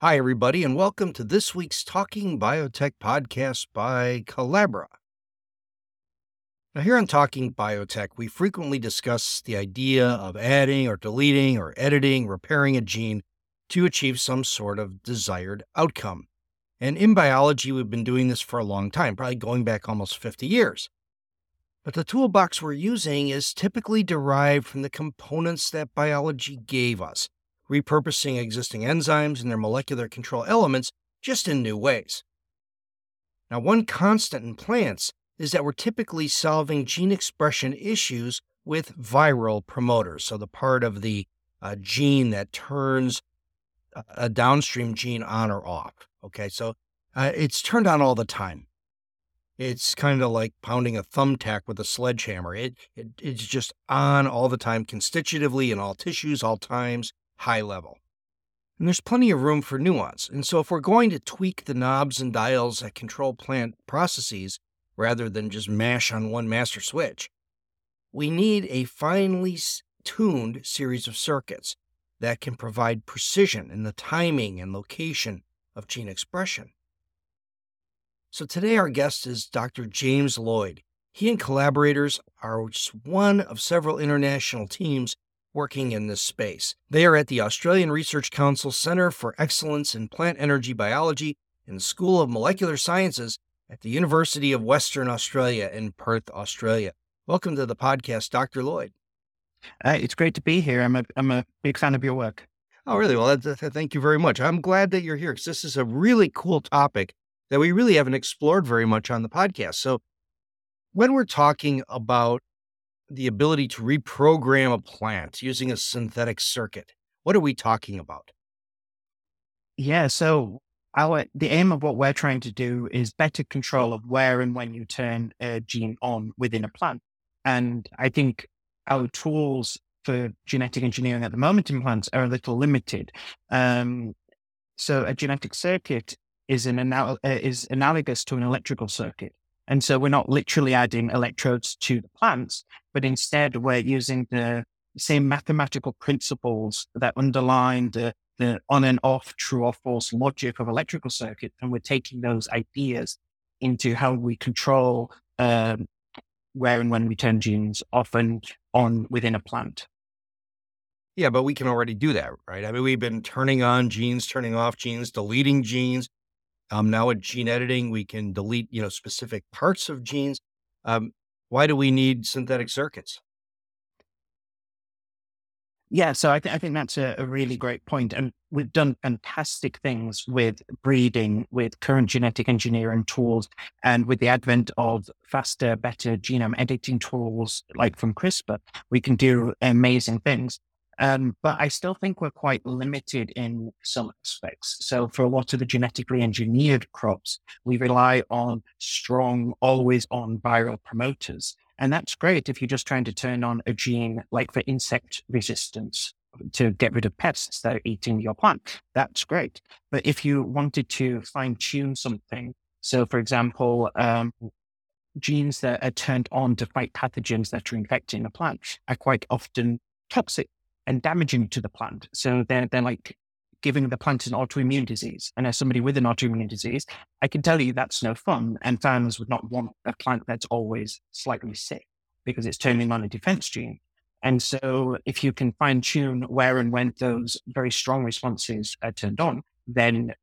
Hi, everybody, and welcome to this week's Talking Biotech podcast by Colabra. Now, here on Talking Biotech, we frequently discuss the idea of adding or deleting or editing, repairing a gene to achieve some sort of desired outcome. And in biology, we've been doing this for a long time, probably going back almost 50 years. But the toolbox we're using is typically derived from the components that biology gave us repurposing existing enzymes and their molecular control elements just in new ways. Now, one constant in plants is that we're typically solving gene expression issues with viral promoters. So, the part of the uh, gene that turns a downstream gene on or off. Okay, so uh, it's turned on all the time. It's kind of like pounding a thumbtack with a sledgehammer. It, it, it's just on all the time, constitutively in all tissues, all times, high level. And there's plenty of room for nuance. And so, if we're going to tweak the knobs and dials that control plant processes rather than just mash on one master switch, we need a finely tuned series of circuits that can provide precision in the timing and location of gene expression. So, today our guest is Dr. James Lloyd. He and collaborators are just one of several international teams working in this space. They are at the Australian Research Council Centre for Excellence in Plant Energy Biology in the School of Molecular Sciences at the University of Western Australia in Perth, Australia. Welcome to the podcast, Dr. Lloyd. Uh, it's great to be here. I'm a, I'm a big fan of your work. Oh, really? Well, that's, that's, thank you very much. I'm glad that you're here because this is a really cool topic that we really haven't explored very much on the podcast. So, when we're talking about the ability to reprogram a plant using a synthetic circuit. What are we talking about? Yeah, so our the aim of what we're trying to do is better control of where and when you turn a gene on within a plant. And I think our tools for genetic engineering at the moment in plants are a little limited. Um, so a genetic circuit is an anal- uh, is analogous to an electrical circuit. And so we're not literally adding electrodes to the plants, but instead we're using the same mathematical principles that underline the, the on and off true or false logic of electrical circuit. And we're taking those ideas into how we control um, where and when we turn genes off and on within a plant. Yeah, but we can already do that, right? I mean, we've been turning on genes, turning off genes, deleting genes, um, now with gene editing, we can delete, you know, specific parts of genes. Um, why do we need synthetic circuits? Yeah, so I, th- I think that's a, a, really great point. And we've done fantastic things with breeding, with current genetic engineering tools, and with the advent of faster, better genome editing tools like from CRISPR, we can do amazing things. Um, but I still think we're quite limited in some aspects. So for a lot of the genetically engineered crops, we rely on strong, always on viral promoters. And that's great if you're just trying to turn on a gene like for insect resistance to get rid of pests that are eating your plant. That's great. But if you wanted to fine tune something, so for example, um, genes that are turned on to fight pathogens that are infecting a plant are quite often toxic and damaging to the plant. So they're, they're like giving the plant an autoimmune disease. And as somebody with an autoimmune disease, I can tell you that's no fun. And farmers would not want a plant that's always slightly sick because it's turning on a defense gene. And so if you can fine tune where and when those very strong responses are turned on, then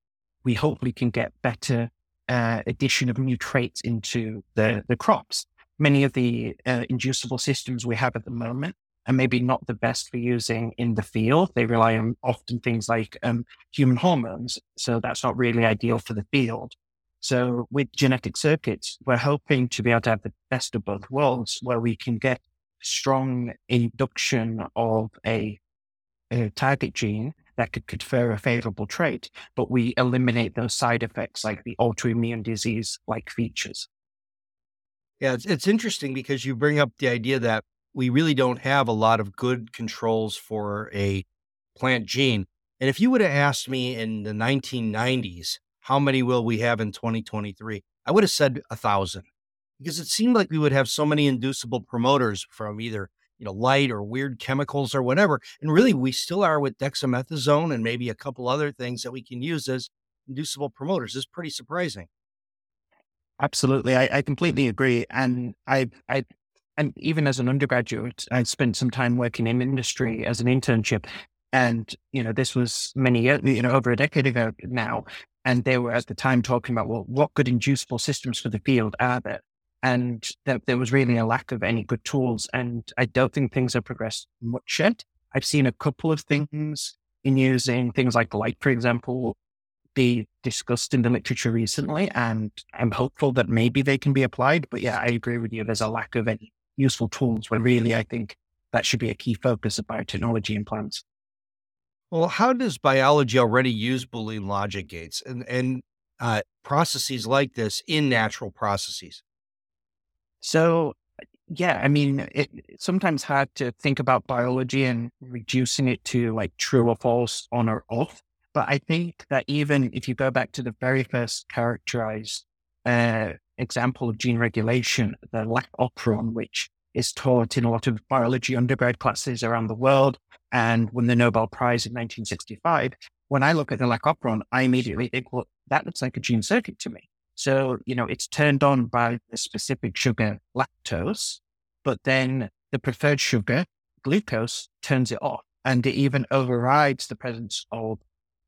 we hopefully can get better uh, addition of new traits into the, the crops. Many of the uh, inducible systems we have at the moment and maybe not the best for using in the field. They rely on often things like um, human hormones. So that's not really ideal for the field. So with genetic circuits, we're hoping to be able to have the best of both worlds where we can get strong induction of a, a target gene that could confer a favorable trait, but we eliminate those side effects like the autoimmune disease like features. Yeah, it's, it's interesting because you bring up the idea that we really don't have a lot of good controls for a plant gene. And if you would have asked me in the 1990s, how many will we have in 2023? I would have said a thousand because it seemed like we would have so many inducible promoters from either you know light or weird chemicals or whatever and really we still are with dexamethasone and maybe a couple other things that we can use as inducible promoters is pretty surprising absolutely I, I completely agree and i i and even as an undergraduate i spent some time working in industry as an internship and you know this was many years you know over a decade ago now and they were at the time talking about well what good inducible systems for the field are there and that there was really a lack of any good tools. And I don't think things have progressed much yet. I've seen a couple of things in using things like light, for example, be discussed in the literature recently, and I'm hopeful that maybe they can be applied. But yeah, I agree with you. There's a lack of any useful tools when really I think that should be a key focus of biotechnology in plants. Well, how does biology already use Boolean logic gates and, and uh, processes like this in natural processes? So, yeah, I mean, it, it's sometimes hard to think about biology and reducing it to like true or false, on or off. But I think that even if you go back to the very first characterized uh, example of gene regulation, the lac operon, which is taught in a lot of biology undergrad classes around the world and won the Nobel Prize in 1965. When I look at the lac operon, I immediately think, well, that looks like a gene circuit to me. So, you know, it's turned on by the specific sugar lactose, but then the preferred sugar, glucose, turns it off. And it even overrides the presence of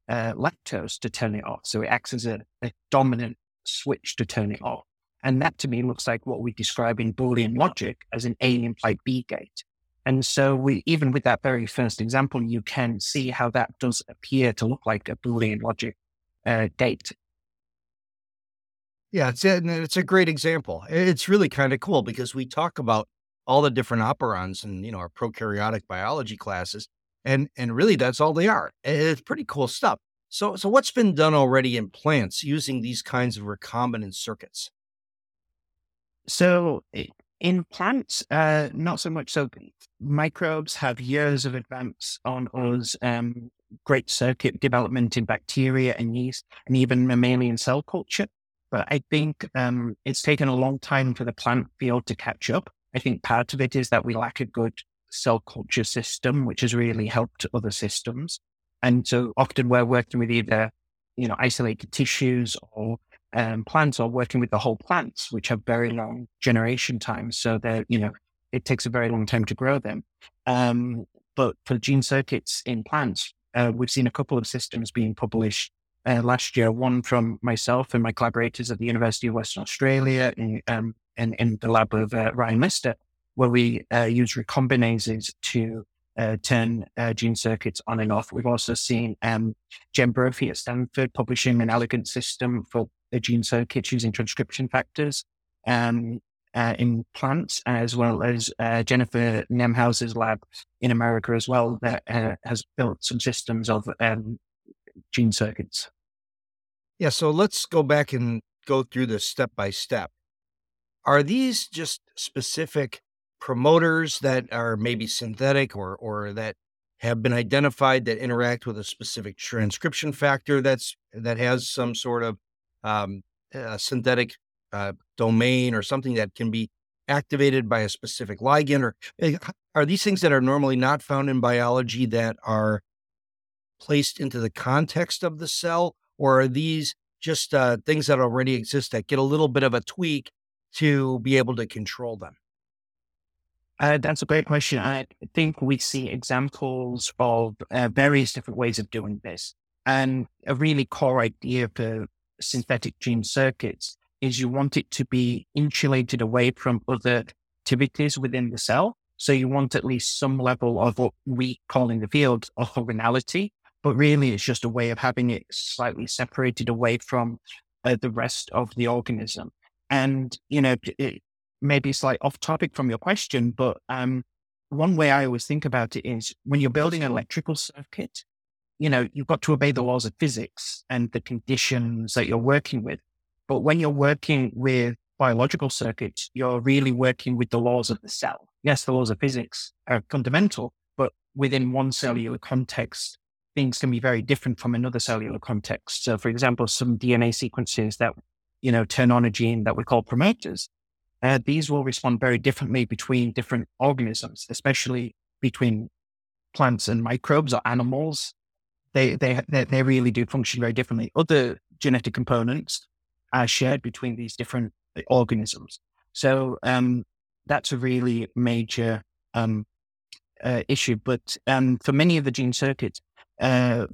uh, lactose to turn it off. So it acts as a, a dominant switch to turn it off. And that to me looks like what we describe in Boolean logic as an A implied B gate. And so we, even with that very first example, you can see how that does appear to look like a Boolean logic uh, gate. Yeah, it's a, it's a great example. It's really kind of cool because we talk about all the different operons in you know our prokaryotic biology classes, and and really that's all they are. It's pretty cool stuff. So so what's been done already in plants using these kinds of recombinant circuits? So in plants, uh, not so much. So microbes have years of advance on us. Um, great circuit development in bacteria and yeast, and even mammalian cell culture. But I think um, it's taken a long time for the plant field to catch up. I think part of it is that we lack a good cell culture system, which has really helped other systems. And so often we're working with either, you know, isolated tissues or um, plants or working with the whole plants, which have very long generation times. So they're, you know, it takes a very long time to grow them. Um, but for gene circuits in plants, uh, we've seen a couple of systems being published uh, last year, one from myself and my collaborators at the University of Western Australia in, um, in, in the lab of uh, Ryan Lister, where we uh, use recombinases to uh, turn uh, gene circuits on and off. We've also seen um, Jen Brophy at Stanford publishing an elegant system for gene circuits using transcription factors um, uh, in plants, as well as Jennifer Nemhauser's lab in America as well that has built some systems of um, gene circuits. Yeah, so let's go back and go through this step by step. Are these just specific promoters that are maybe synthetic or or that have been identified that interact with a specific transcription factor that's that has some sort of um, synthetic uh, domain or something that can be activated by a specific ligand or eh, are these things that are normally not found in biology that are placed into the context of the cell or are these just uh, things that already exist that get a little bit of a tweak to be able to control them? Uh, that's a great question. I think we see examples of uh, various different ways of doing this. And a really core idea for synthetic gene circuits is you want it to be insulated away from other activities within the cell. So you want at least some level of what we call in the field orthogonality, but really it's just a way of having it slightly separated away from uh, the rest of the organism. And, you know, it, maybe slightly off topic from your question, but um, one way I always think about it is when you're building an electrical circuit, you know, you've got to obey the laws of physics and the conditions that you're working with. But when you're working with biological circuits, you're really working with the laws of the cell. Yes, the laws of physics are fundamental, but within one cellular context, things can be very different from another cellular context. So, for example, some DNA sequences that, you know, turn on a gene that we call promoters, uh, these will respond very differently between different organisms, especially between plants and microbes or animals. They, they, they really do function very differently. Other genetic components are shared between these different organisms. So um, that's a really major um, uh, issue. But um, for many of the gene circuits, uh,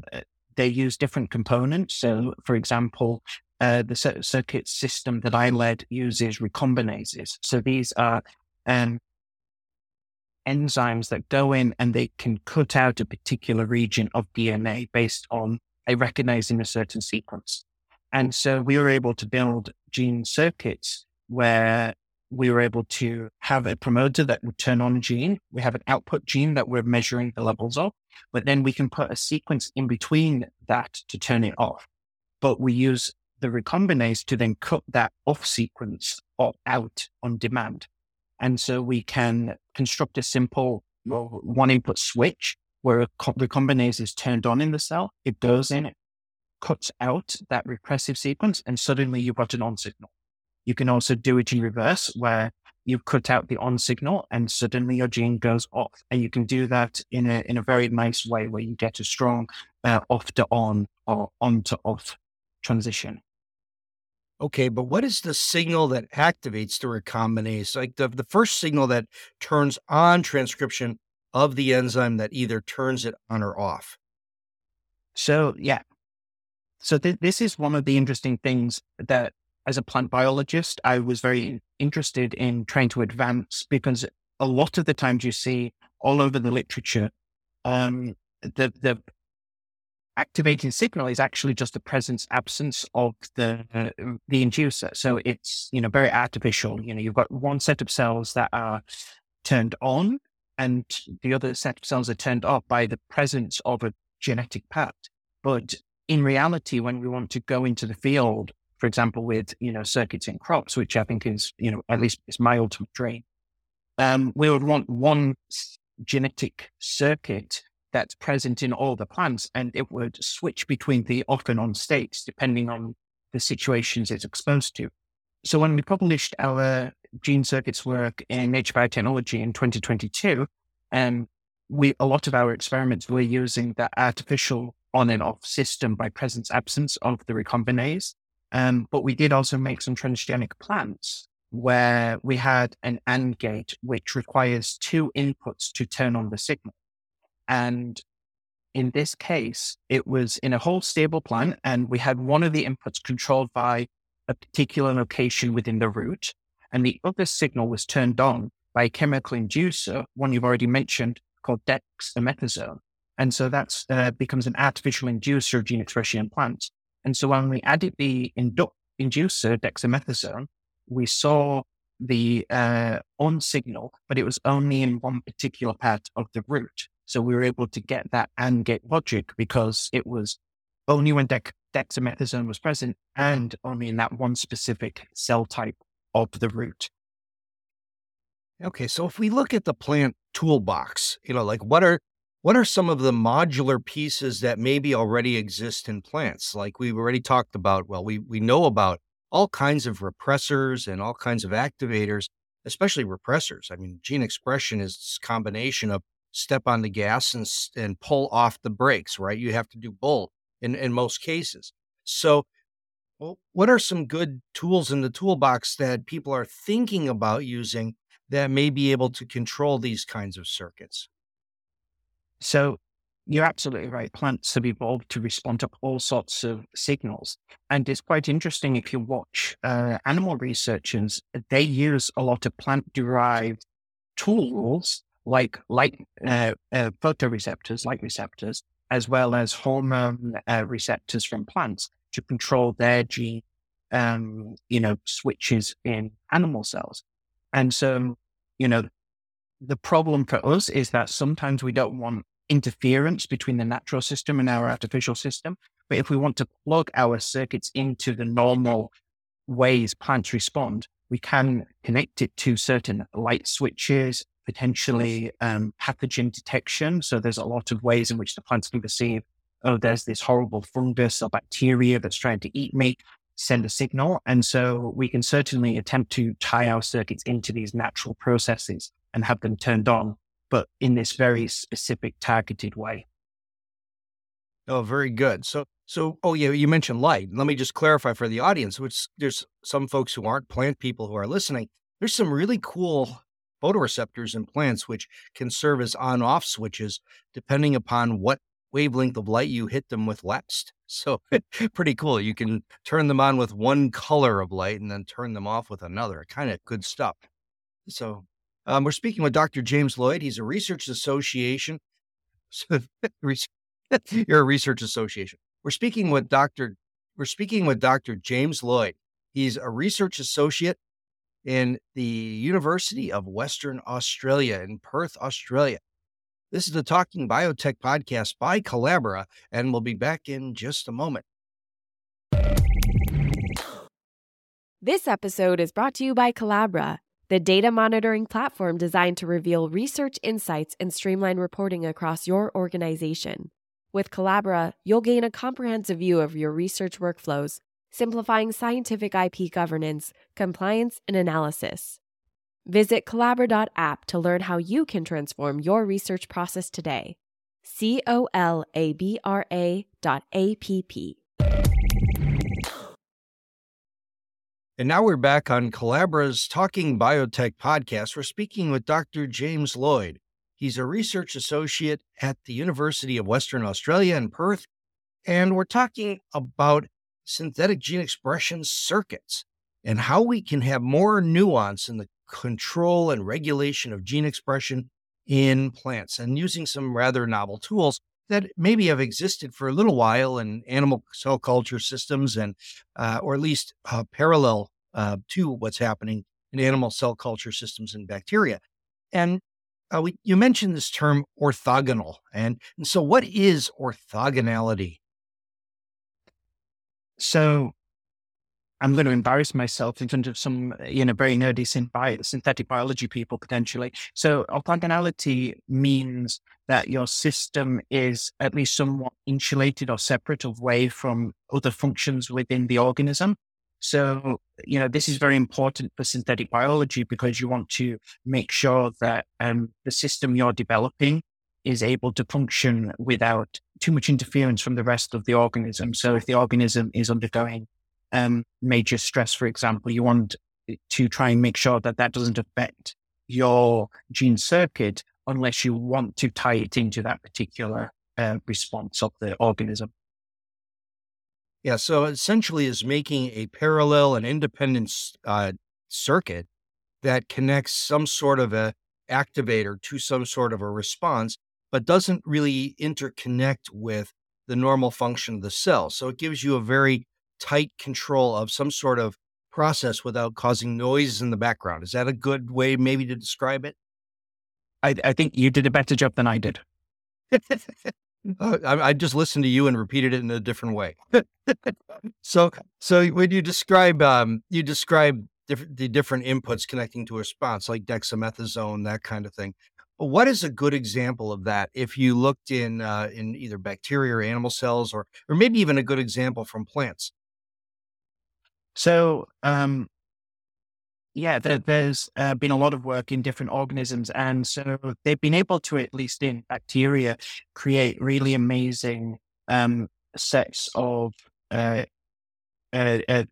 they use different components. So, for example, uh, the circuit system that I led uses recombinases. So these are um, enzymes that go in and they can cut out a particular region of DNA based on a recognizing a certain sequence. And so we were able to build gene circuits where we were able to have a promoter that would turn on a gene. We have an output gene that we're measuring the levels of, but then we can put a sequence in between that to turn it off. But we use the recombinase to then cut that off sequence or out on demand. And so we can construct a simple one input switch where a recombinase is turned on in the cell. It goes in, it cuts out that repressive sequence, and suddenly you've got an on signal. You can also do it in reverse where you cut out the on signal and suddenly your gene goes off. And you can do that in a, in a very nice way where you get a strong uh, off to on or on to off transition. Okay, but what is the signal that activates the recombinase? Like the, the first signal that turns on transcription of the enzyme that either turns it on or off? So, yeah. So, th- this is one of the interesting things that as a plant biologist, I was very interested in trying to advance because a lot of the times you see all over the literature, um, the the activating signal is actually just the presence absence of the uh, the inducer. So it's you know very artificial. You know you've got one set of cells that are turned on, and the other set of cells are turned off by the presence of a genetic part. But in reality, when we want to go into the field for example, with, you know, circuits in crops, which I think is, you know, at least it's my ultimate dream. Um, we would want one genetic circuit that's present in all the plants and it would switch between the off and on states depending on the situations it's exposed to. So when we published our gene circuits work in Nature Biotechnology in 2022, um, we, a lot of our experiments were using the artificial on and off system by presence absence of the recombinase. Um, but we did also make some transgenic plants where we had an AND gate, which requires two inputs to turn on the signal. And in this case, it was in a whole stable plant, and we had one of the inputs controlled by a particular location within the root, and the other signal was turned on by a chemical inducer, one you've already mentioned, called dexamethasone. And so that uh, becomes an artificial inducer of gene expression in plants. And so when we added the indu- inducer dexamethasone, we saw the uh, on signal, but it was only in one particular part of the root. So we were able to get that AND gate logic because it was only when dex- dexamethasone was present and only in that one specific cell type of the root. Okay, so if we look at the plant toolbox, you know, like what are what are some of the modular pieces that maybe already exist in plants? Like we've already talked about, well, we, we know about all kinds of repressors and all kinds of activators, especially repressors. I mean, gene expression is this combination of step on the gas and, and pull off the brakes, right? You have to do both in, in most cases. So, well, what are some good tools in the toolbox that people are thinking about using that may be able to control these kinds of circuits? So you're absolutely right. Plants have evolved to respond to all sorts of signals. And it's quite interesting if you watch uh, animal researchers, they use a lot of plant derived tools like light uh, uh, photoreceptors, light receptors, as well as hormone uh, receptors from plants to control their gene, um, you know, switches in animal cells. And so, you know, the problem for us is that sometimes we don't want interference between the natural system and our artificial system. But if we want to plug our circuits into the normal ways plants respond, we can connect it to certain light switches, potentially um, pathogen detection. So there's a lot of ways in which the plants can perceive, oh, there's this horrible fungus or bacteria that's trying to eat me, send a signal. And so we can certainly attempt to tie our circuits into these natural processes and have them turned on, but in this very specific targeted way. Oh, very good. So, so, oh yeah, you mentioned light. Let me just clarify for the audience, which there's some folks who aren't plant people who are listening. There's some really cool photoreceptors in plants which can serve as on-off switches depending upon what wavelength of light you hit them with last. So, pretty cool. You can turn them on with one color of light and then turn them off with another. Kind of good stuff. So, um, we're speaking with Dr. James Lloyd. He's a research association. You're a research association. We're speaking with Dr. We're speaking with Dr. James Lloyd. He's a research associate in the University of Western Australia in Perth, Australia. This is the Talking Biotech podcast by Colabra, and we'll be back in just a moment. This episode is brought to you by Colabra, the data monitoring platform designed to reveal research insights and streamline reporting across your organization. With Colabra, you'll gain a comprehensive view of your research workflows, simplifying scientific IP governance, compliance, and analysis. Visit Colabra.app to learn how you can transform your research process today. C O L A B R A dot A P P. And now we're back on Colabra's Talking Biotech podcast. We're speaking with Dr. James Lloyd. He's a research associate at the University of Western Australia in Perth. And we're talking about synthetic gene expression circuits and how we can have more nuance in the control and regulation of gene expression in plants and using some rather novel tools that maybe have existed for a little while in animal cell culture systems and uh, or at least uh, parallel uh, to what's happening in animal cell culture systems and bacteria and uh, we, you mentioned this term orthogonal. And, and so, what is orthogonality? So, I'm going to embarrass myself in front of some, you know, very nerdy synthetic biology people potentially. So, orthogonality means that your system is at least somewhat insulated or separate away from other functions within the organism. So, you know, this is very important for synthetic biology because you want to make sure that um, the system you're developing is able to function without too much interference from the rest of the organism. So, if the organism is undergoing um, major stress, for example, you want to try and make sure that that doesn't affect your gene circuit unless you want to tie it into that particular uh, response of the organism. Yeah, so essentially is making a parallel and independent uh, circuit that connects some sort of a activator to some sort of a response, but doesn't really interconnect with the normal function of the cell. So it gives you a very tight control of some sort of process without causing noise in the background. Is that a good way maybe to describe it? I, I think you did a better job than I did. Uh, I, I, just listened to you and repeated it in a different way. so, so when you describe, um, you describe diff- the different inputs connecting to a response, like dexamethasone, that kind of thing. What is a good example of that? If you looked in uh, in either bacteria or animal cells, or or maybe even a good example from plants. So, um, yeah, there, has uh, been a lot of work in different organisms. And so they've been able to, at least in bacteria, create really amazing um, sets of uh, uh, uh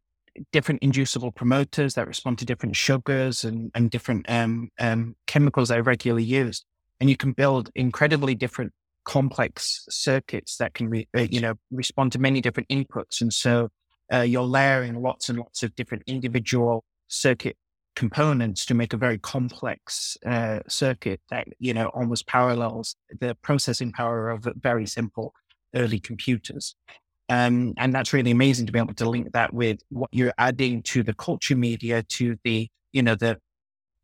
different inducible promoters that respond to different sugars and, and different um, um, chemicals that are regularly used. And you can build incredibly different complex circuits that can, re, uh, you know, respond to many different inputs. And so uh, you're layering lots and lots of different individual circuit components to make a very complex uh, circuit that you know almost parallels the processing power of very simple early computers. Um, and that's really amazing to be able to link that with what you're adding to the culture media, to the you know the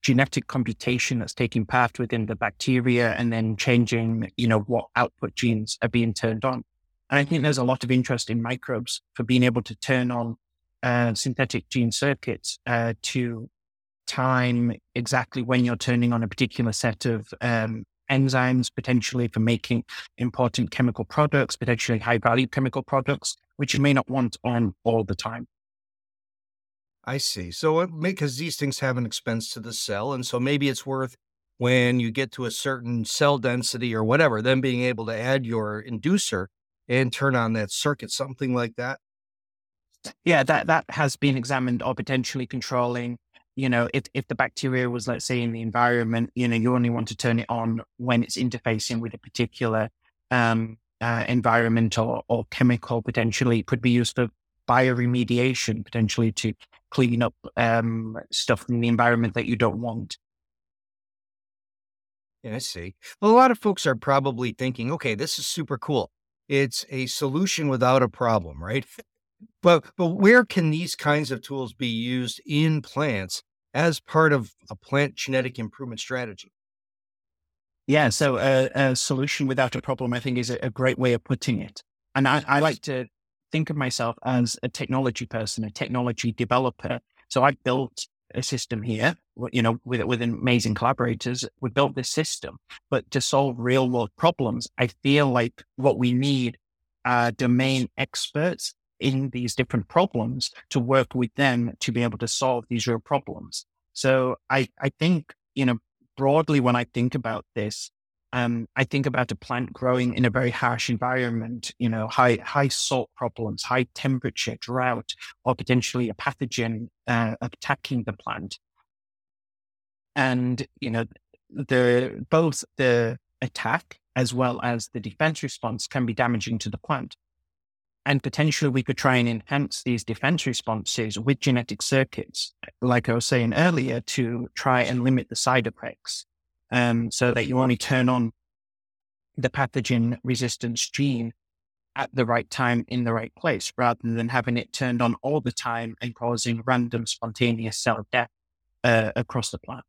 genetic computation that's taking part within the bacteria and then changing, you know, what output genes are being turned on. And I think there's a lot of interest in microbes for being able to turn on uh, synthetic gene circuits uh, to time exactly when you're turning on a particular set of um, enzymes, potentially for making important chemical products, potentially high value chemical products, which you may not want on all the time. I see. So, uh, because these things have an expense to the cell. And so maybe it's worth when you get to a certain cell density or whatever, then being able to add your inducer and turn on that circuit, something like that. Yeah, that, that has been examined or potentially controlling you know, if, if the bacteria was, let's say, in the environment, you know, you only want to turn it on when it's interfacing with a particular um, uh, environment or, or chemical, potentially. It could be used for bioremediation, potentially to clean up um, stuff in the environment that you don't want. Yeah, I see. Well, a lot of folks are probably thinking, okay, this is super cool. It's a solution without a problem, right? But but where can these kinds of tools be used in plants as part of a plant genetic improvement strategy? Yeah, so a, a solution without a problem, I think, is a, a great way of putting it. And I, I, like to think of myself as a technology person, a technology developer. So I built a system here, you know, with with amazing collaborators. We built this system, but to solve real world problems, I feel like what we need are domain experts in these different problems to work with them to be able to solve these real problems. So I, I think, you know, broadly when I think about this, um, I think about a plant growing in a very harsh environment, you know, high high salt problems, high temperature, drought, or potentially a pathogen uh, attacking the plant. And you know, the both the attack as well as the defense response can be damaging to the plant. And potentially we could try and enhance these defense responses with genetic circuits, like I was saying earlier, to try and limit the side effects. Um, so that you only turn on the pathogen resistance gene at the right time in the right place rather than having it turned on all the time and causing random spontaneous cell death uh, across the plant.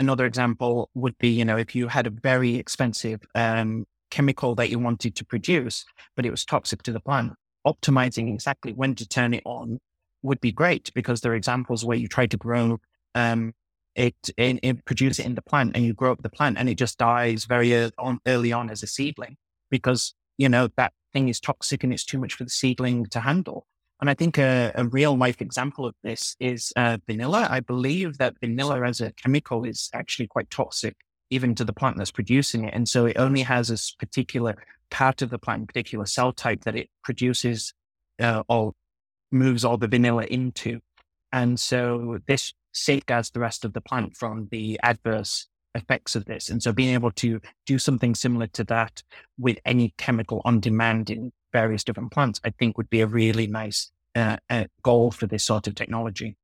Another example would be, you know, if you had a very expensive um, chemical that you wanted to produce, but it was toxic to the plant, optimizing exactly when to turn it on would be great because there are examples where you try to grow um, it produce it in the plant and you grow up the plant and it just dies very early on, early on as a seedling because you know that thing is toxic and it's too much for the seedling to handle. And I think a, a real life example of this is uh, vanilla. I believe that vanilla as a chemical is actually quite toxic even to the plant that's producing it. And so it only has this particular part of the plant, particular cell type that it produces uh, or moves all the vanilla into. And so this safeguards the rest of the plant from the adverse effects of this. And so being able to do something similar to that with any chemical on demand in various different plants, I think would be a really nice uh, uh, goal for this sort of technology.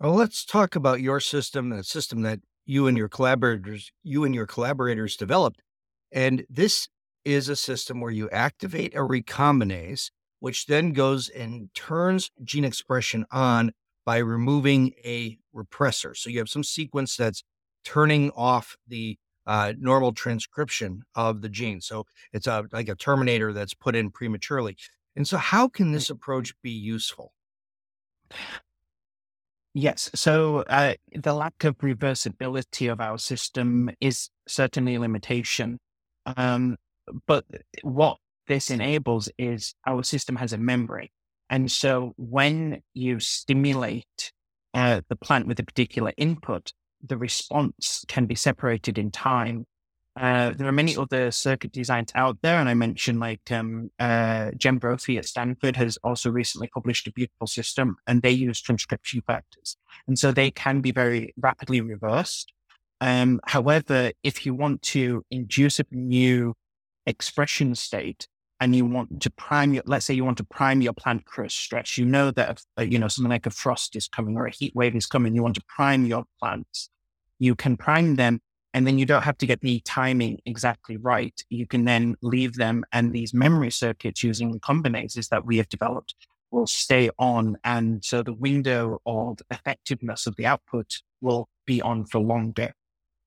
Well, let's talk about your system, the system that you and your collaborators, you and your collaborators developed. And this is a system where you activate a recombinase, which then goes and turns gene expression on by removing a repressor. So you have some sequence that's turning off the uh, normal transcription of the gene. So it's a, like a terminator that's put in prematurely. And so, how can this approach be useful? Yes. So uh, the lack of reversibility of our system is certainly a limitation. Um, but what this enables is our system has a memory. And so when you stimulate uh, the plant with a particular input, the response can be separated in time. Uh, there are many other circuit designs out there, and I mentioned like um, uh, Jen Brophy at Stanford has also recently published a beautiful system, and they use transcription factors, and so they can be very rapidly reversed. Um, however, if you want to induce a new expression state and you want to prime your, let's say you want to prime your plant for a stress, you know that, uh, you know, something like a frost is coming or a heat wave is coming, you want to prime your plants, you can prime them and then you don't have to get the timing exactly right. You can then leave them and these memory circuits using the combinases that we have developed will stay on. And so the window of effectiveness of the output will be on for longer.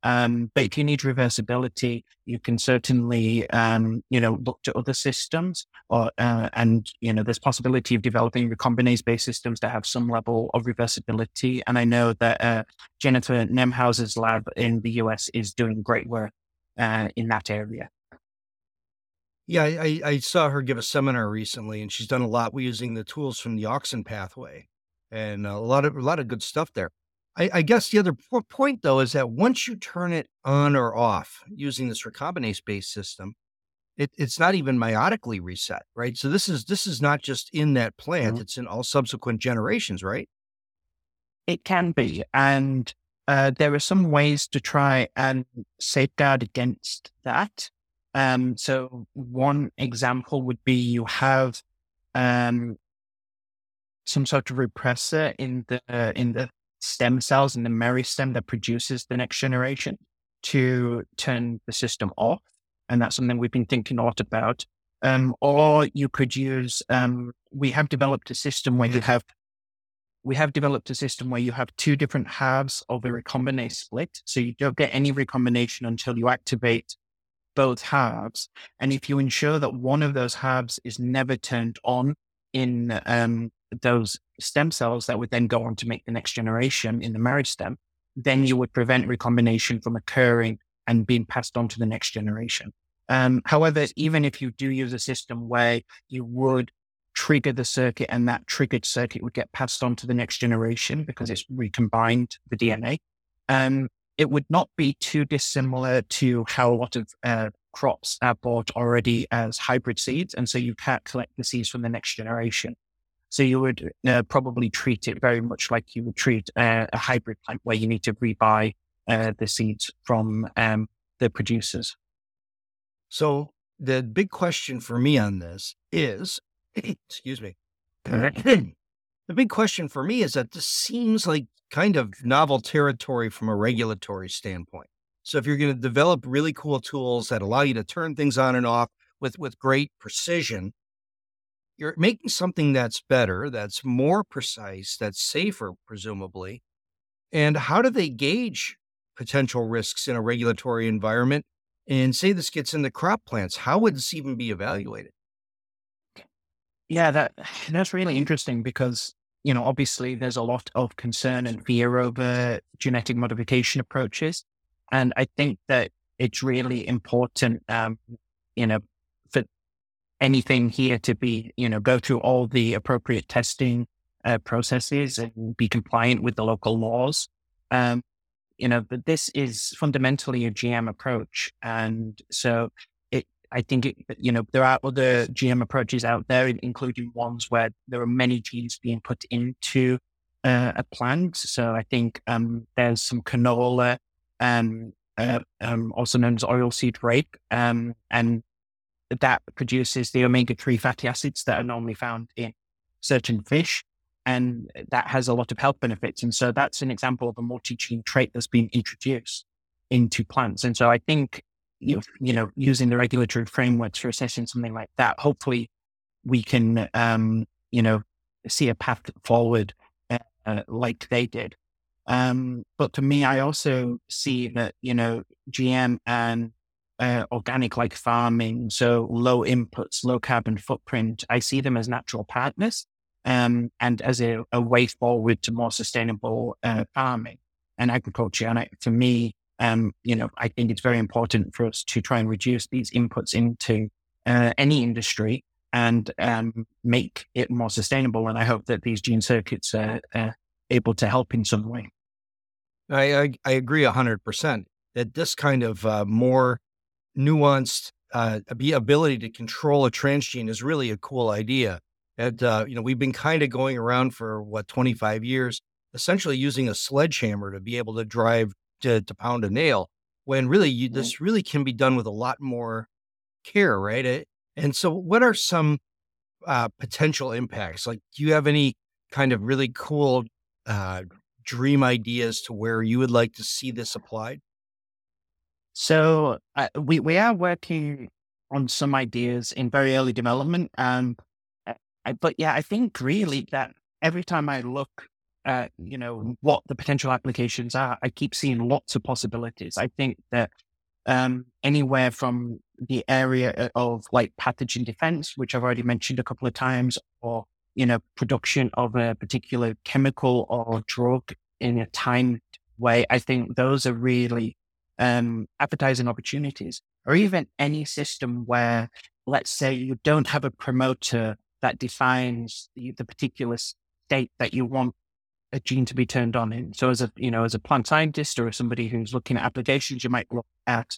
Um, but if you need reversibility, you can certainly, um, you know, look to other systems or, uh, and, you know, there's possibility of developing recombinase based systems that have some level of reversibility. And I know that, uh, Jennifer Nemhauser's lab in the US is doing great work, uh, in that area. Yeah, I, I saw her give a seminar recently, and she's done a lot using the tools from the auxin pathway, and a lot of a lot of good stuff there. I, I guess the other point though is that once you turn it on or off using this recombinase based system, it, it's not even meiotically reset, right? So this is this is not just in that plant; mm-hmm. it's in all subsequent generations, right? It can be, and uh, there are some ways to try and safeguard against that. Um, so one example would be you have um, some sort of repressor in the uh, in the stem cells in the meristem that produces the next generation to turn the system off. And that's something we've been thinking a lot about. Um, or you could use, um, we have developed a system where you have, we have developed a system where you have two different halves of a recombinase split. So you don't get any recombination until you activate both halves. And if you ensure that one of those halves is never turned on in um, those stem cells that would then go on to make the next generation in the marriage stem, then you would prevent recombination from occurring and being passed on to the next generation. Um, however, even if you do use a system where you would trigger the circuit and that triggered circuit would get passed on to the next generation because it's recombined the DNA, um, it would not be too dissimilar to how a lot of uh, crops are bought already as hybrid seeds. And so you can't collect the seeds from the next generation. So you would uh, probably treat it very much like you would treat uh, a hybrid plant where you need to rebuy uh, the seeds from um, the producers. So the big question for me on this is, excuse me, the big question for me is that this seems like kind of novel territory from a regulatory standpoint. So if you're going to develop really cool tools that allow you to turn things on and off with with great precision, you're making something that's better, that's more precise, that's safer, presumably. And how do they gauge potential risks in a regulatory environment? And say this gets into crop plants, how would this even be evaluated? Yeah, that that's really interesting because you know obviously there's a lot of concern and fear over genetic modification approaches, and I think that it's really important, um, you know, anything here to be, you know, go through all the appropriate testing uh, processes and be compliant with the local laws. Um, you know, but this is fundamentally a GM approach. And so it, I think, it, you know, there are other GM approaches out there, including ones where there are many genes being put into uh, a plant. So I think um, there's some canola, um, uh, um, also known as oilseed rape, um, and that produces the omega 3 fatty acids that are normally found in certain fish. And that has a lot of health benefits. And so that's an example of a multi gene trait that's been introduced into plants. And so I think, you, you know, using the regulatory frameworks for assessing something like that, hopefully we can, um, you know, see a path forward uh, like they did. Um, but to me, I also see that, you know, GM and uh, organic like farming, so low inputs, low carbon footprint, I see them as natural partners um, and as a, a, way forward to more sustainable uh, farming and agriculture. And I, for me, um, you know, I think it's very important for us to try and reduce these inputs into uh, any industry and um, make it more sustainable. And I hope that these gene circuits are able to help in some way. I, I, I agree 100% that this kind of uh, more nuanced uh, ability to control a transgene is really a cool idea. And, uh, you know, we've been kind of going around for what, 25 years, essentially using a sledgehammer to be able to drive to, to pound a nail when really you, this really can be done with a lot more care, right? It, and so, what are some uh, potential impacts? Like, do you have any kind of really cool uh, dream ideas to where you would like to see this applied? So uh, we we are working on some ideas in very early development, and uh, I, but yeah, I think really that every time I look at, you know, what the potential applications are, I keep seeing lots of possibilities. I think that um, anywhere from the area uh, of like pathogen defense, which I've already mentioned a couple of times, or you know, production of a particular chemical or drug in a timed way. I think those are really um, appetizing opportunities, or even any system where, let's say, you don't have a promoter that defines the, the particular state that you want a gene to be turned on in. So as a, you know, as a plant scientist or somebody who's looking at applications, you might look at,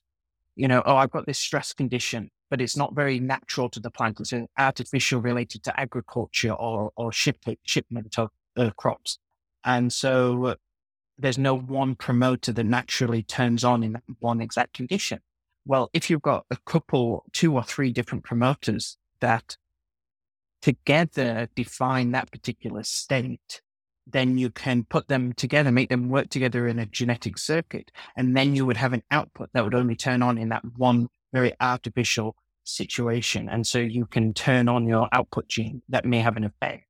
you know, oh, I've got this stress condition, but it's not very natural to the plant. It's artificial related to agriculture or, or ship, shipment of uh, crops. And so there's no one promoter that naturally turns on in one exact condition. Well, if you've got a couple, two or three different promoters that together define that particular state, then you can put them together, make them work together in a genetic circuit. And then you would have an output that would only turn on in that one very artificial situation. And so you can turn on your output gene that may have an effect.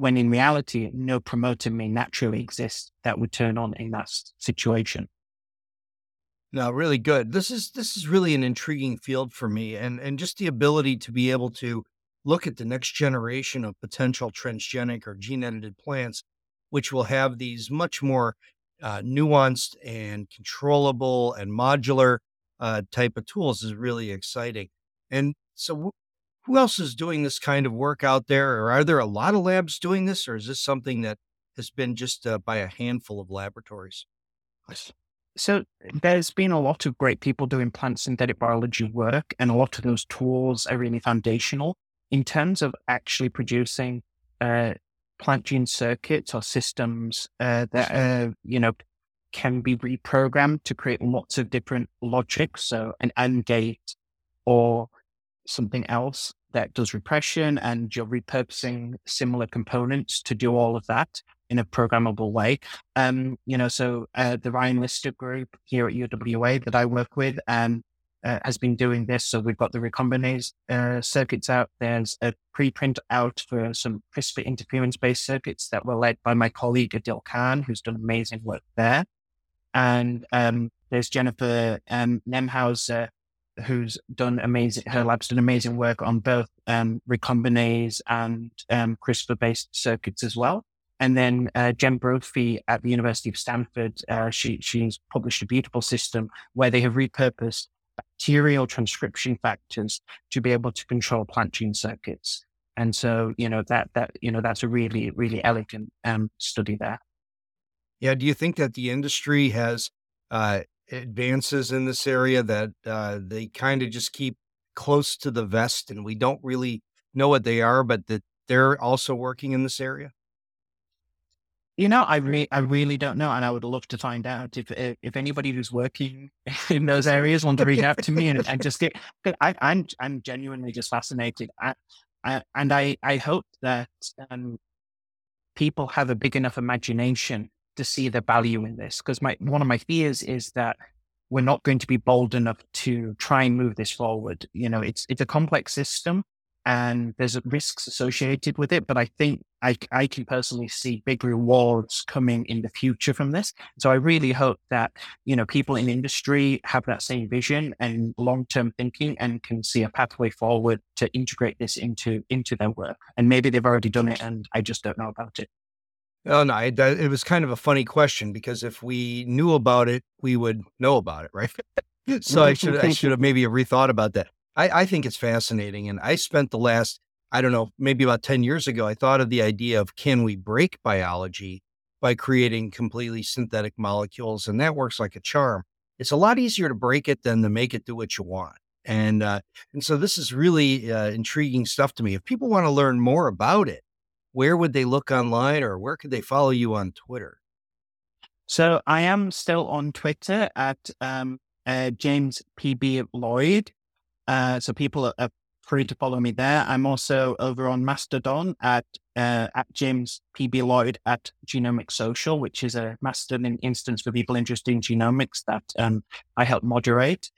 When in reality, no promoter may naturally exist that would turn on in that situation. No, really good. This is this is really an intriguing field for me, and and just the ability to be able to look at the next generation of potential transgenic or gene edited plants, which will have these much more uh, nuanced and controllable and modular uh, type of tools is really exciting. And so, who else is doing this kind of work out there? Or are there a lot of labs doing this, or is this something that has been just uh, by a handful of laboratories? So there's been a lot of great people doing plant synthetic biology work, and a lot of those tools are really foundational in terms of actually producing uh, plant gene circuits or systems uh, that uh, you know can be reprogrammed to create lots of different logics, so an AND gate or something else that does repression, and you're repurposing similar components to do all of that in a programmable way. Um, you know, so uh, the Ryan Lister group here at UWA that I work with, um, uh, has been doing this. So we've got the recombinase uh, circuits out. There's a preprint out for some CRISPR interference based circuits that were led by my colleague Adil Khan, who's done amazing work there. And um, there's Jennifer um, Nemhauser, who's done amazing, her lab's done amazing work on both um, recombinase and um, CRISPR based circuits as well. And then uh, Jen Brophy at the University of Stanford, uh, she, she's published a beautiful system where they have repurposed bacterial transcription factors to be able to control plant gene circuits. And so, you know, that, that, you know, that's a really, really elegant um, study there. Yeah. Do you think that the industry has uh, advances in this area that uh, they kind of just keep close to the vest and we don't really know what they are, but that they're also working in this area? You know, I re- I really don't know, and I would love to find out if if, if anybody who's working in those areas want to reach out to me and, and just get. I, I'm I'm genuinely just fascinated, I, I, and I I hope that um, people have a big enough imagination to see the value in this. Because my one of my fears is that we're not going to be bold enough to try and move this forward. You know, it's it's a complex system, and there's risks associated with it. But I think I, I can personally see big rewards coming in the future from this. So I really hope that, you know, people in industry have that same vision and long-term thinking and can see a pathway forward to integrate this into, into their work. And maybe they've already done it and I just don't know about it. Oh no, it, it was kind of a funny question because if we knew about it, we would know about it, right? so I should I should have maybe rethought about that. I, I think it's fascinating. And I spent the last, I don't know, maybe about 10 years ago, I thought of the idea of can we break biology by creating completely synthetic molecules? And that works like a charm. It's a lot easier to break it than to make it do what you want. And uh, and so this is really uh, intriguing stuff to me. If people want to learn more about it, where would they look online or where could they follow you on Twitter? So I am still on Twitter at um, uh, James PB Lloyd. Uh, so people are, free to follow me there. I'm also over on Mastodon at uh, at James PB Lloyd at Genomic Social, which is a Mastodon instance for people interested in genomics that um, I help moderate.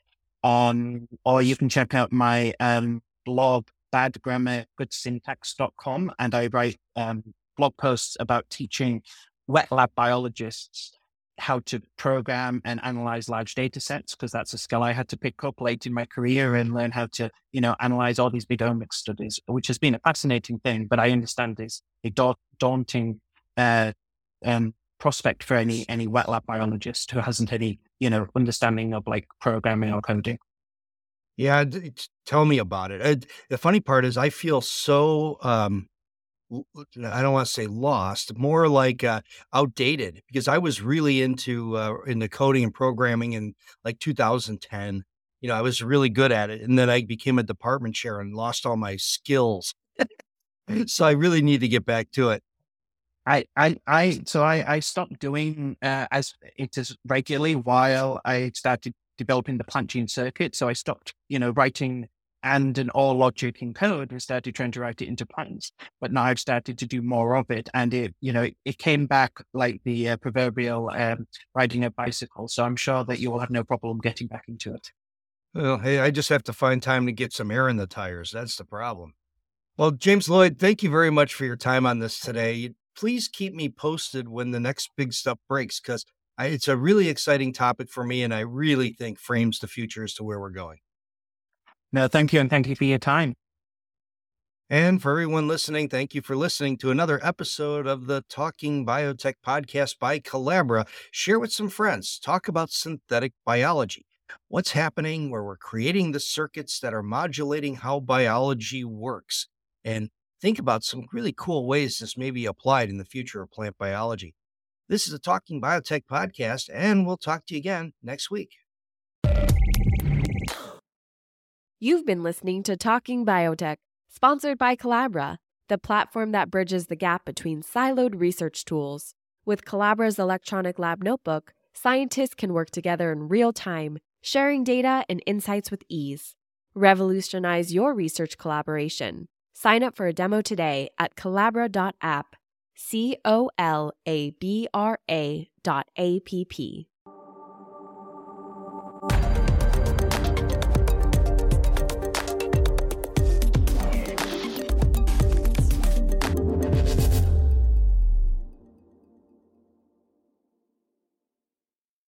On, or you can check out my um, blog, badgrammargoodsyntax.com, and I write um, blog posts about teaching wet lab biologists how to program and analyze large data sets because that's a skill I had to pick up late in my career and learn how to, you know, analyze all these big omics studies, which has been a fascinating thing. But I understand is a da- daunting uh, um, prospect for any any wet lab biologist who hasn't any, you know, understanding of like programming or coding. Yeah, tell me about it. the funny part is, I feel so um, I don't want to say lost, more like uh, outdated because I was really into uh, into coding and programming in like 2010. You know, I was really good at it, and then I became a department chair and lost all my skills. so I really need to get back to it. I, I, I, so I, I stopped doing uh, as it is regularly while I started developing the punching circuit. So I stopped, you know, writing and an all logic in code and started trying to write it into plants. But now I've started to do more of it. And it, you know, it, it came back like the uh, proverbial um, riding a bicycle. So I'm sure that you will have no problem getting back into it. Well, hey, I just have to find time to get some air in the tires. That's the problem. Well, James Lloyd, thank you very much for your time on this today. Please keep me posted when the next big stuff breaks because it's a really exciting topic for me. And I really think frames the future as to where we're going. No, thank you. And thank you for your time. And for everyone listening, thank you for listening to another episode of the Talking Biotech podcast by Colabra. Share with some friends, talk about synthetic biology. What's happening where we're creating the circuits that are modulating how biology works. And think about some really cool ways this may be applied in the future of plant biology. This is the Talking Biotech podcast, and we'll talk to you again next week. You've been listening to Talking Biotech, sponsored by Colabra, the platform that bridges the gap between siloed research tools. With Colabra's electronic lab notebook, scientists can work together in real time, sharing data and insights with ease. Revolutionize your research collaboration. Sign up for a demo today at colabra.app. C O L A B R A dot A P P.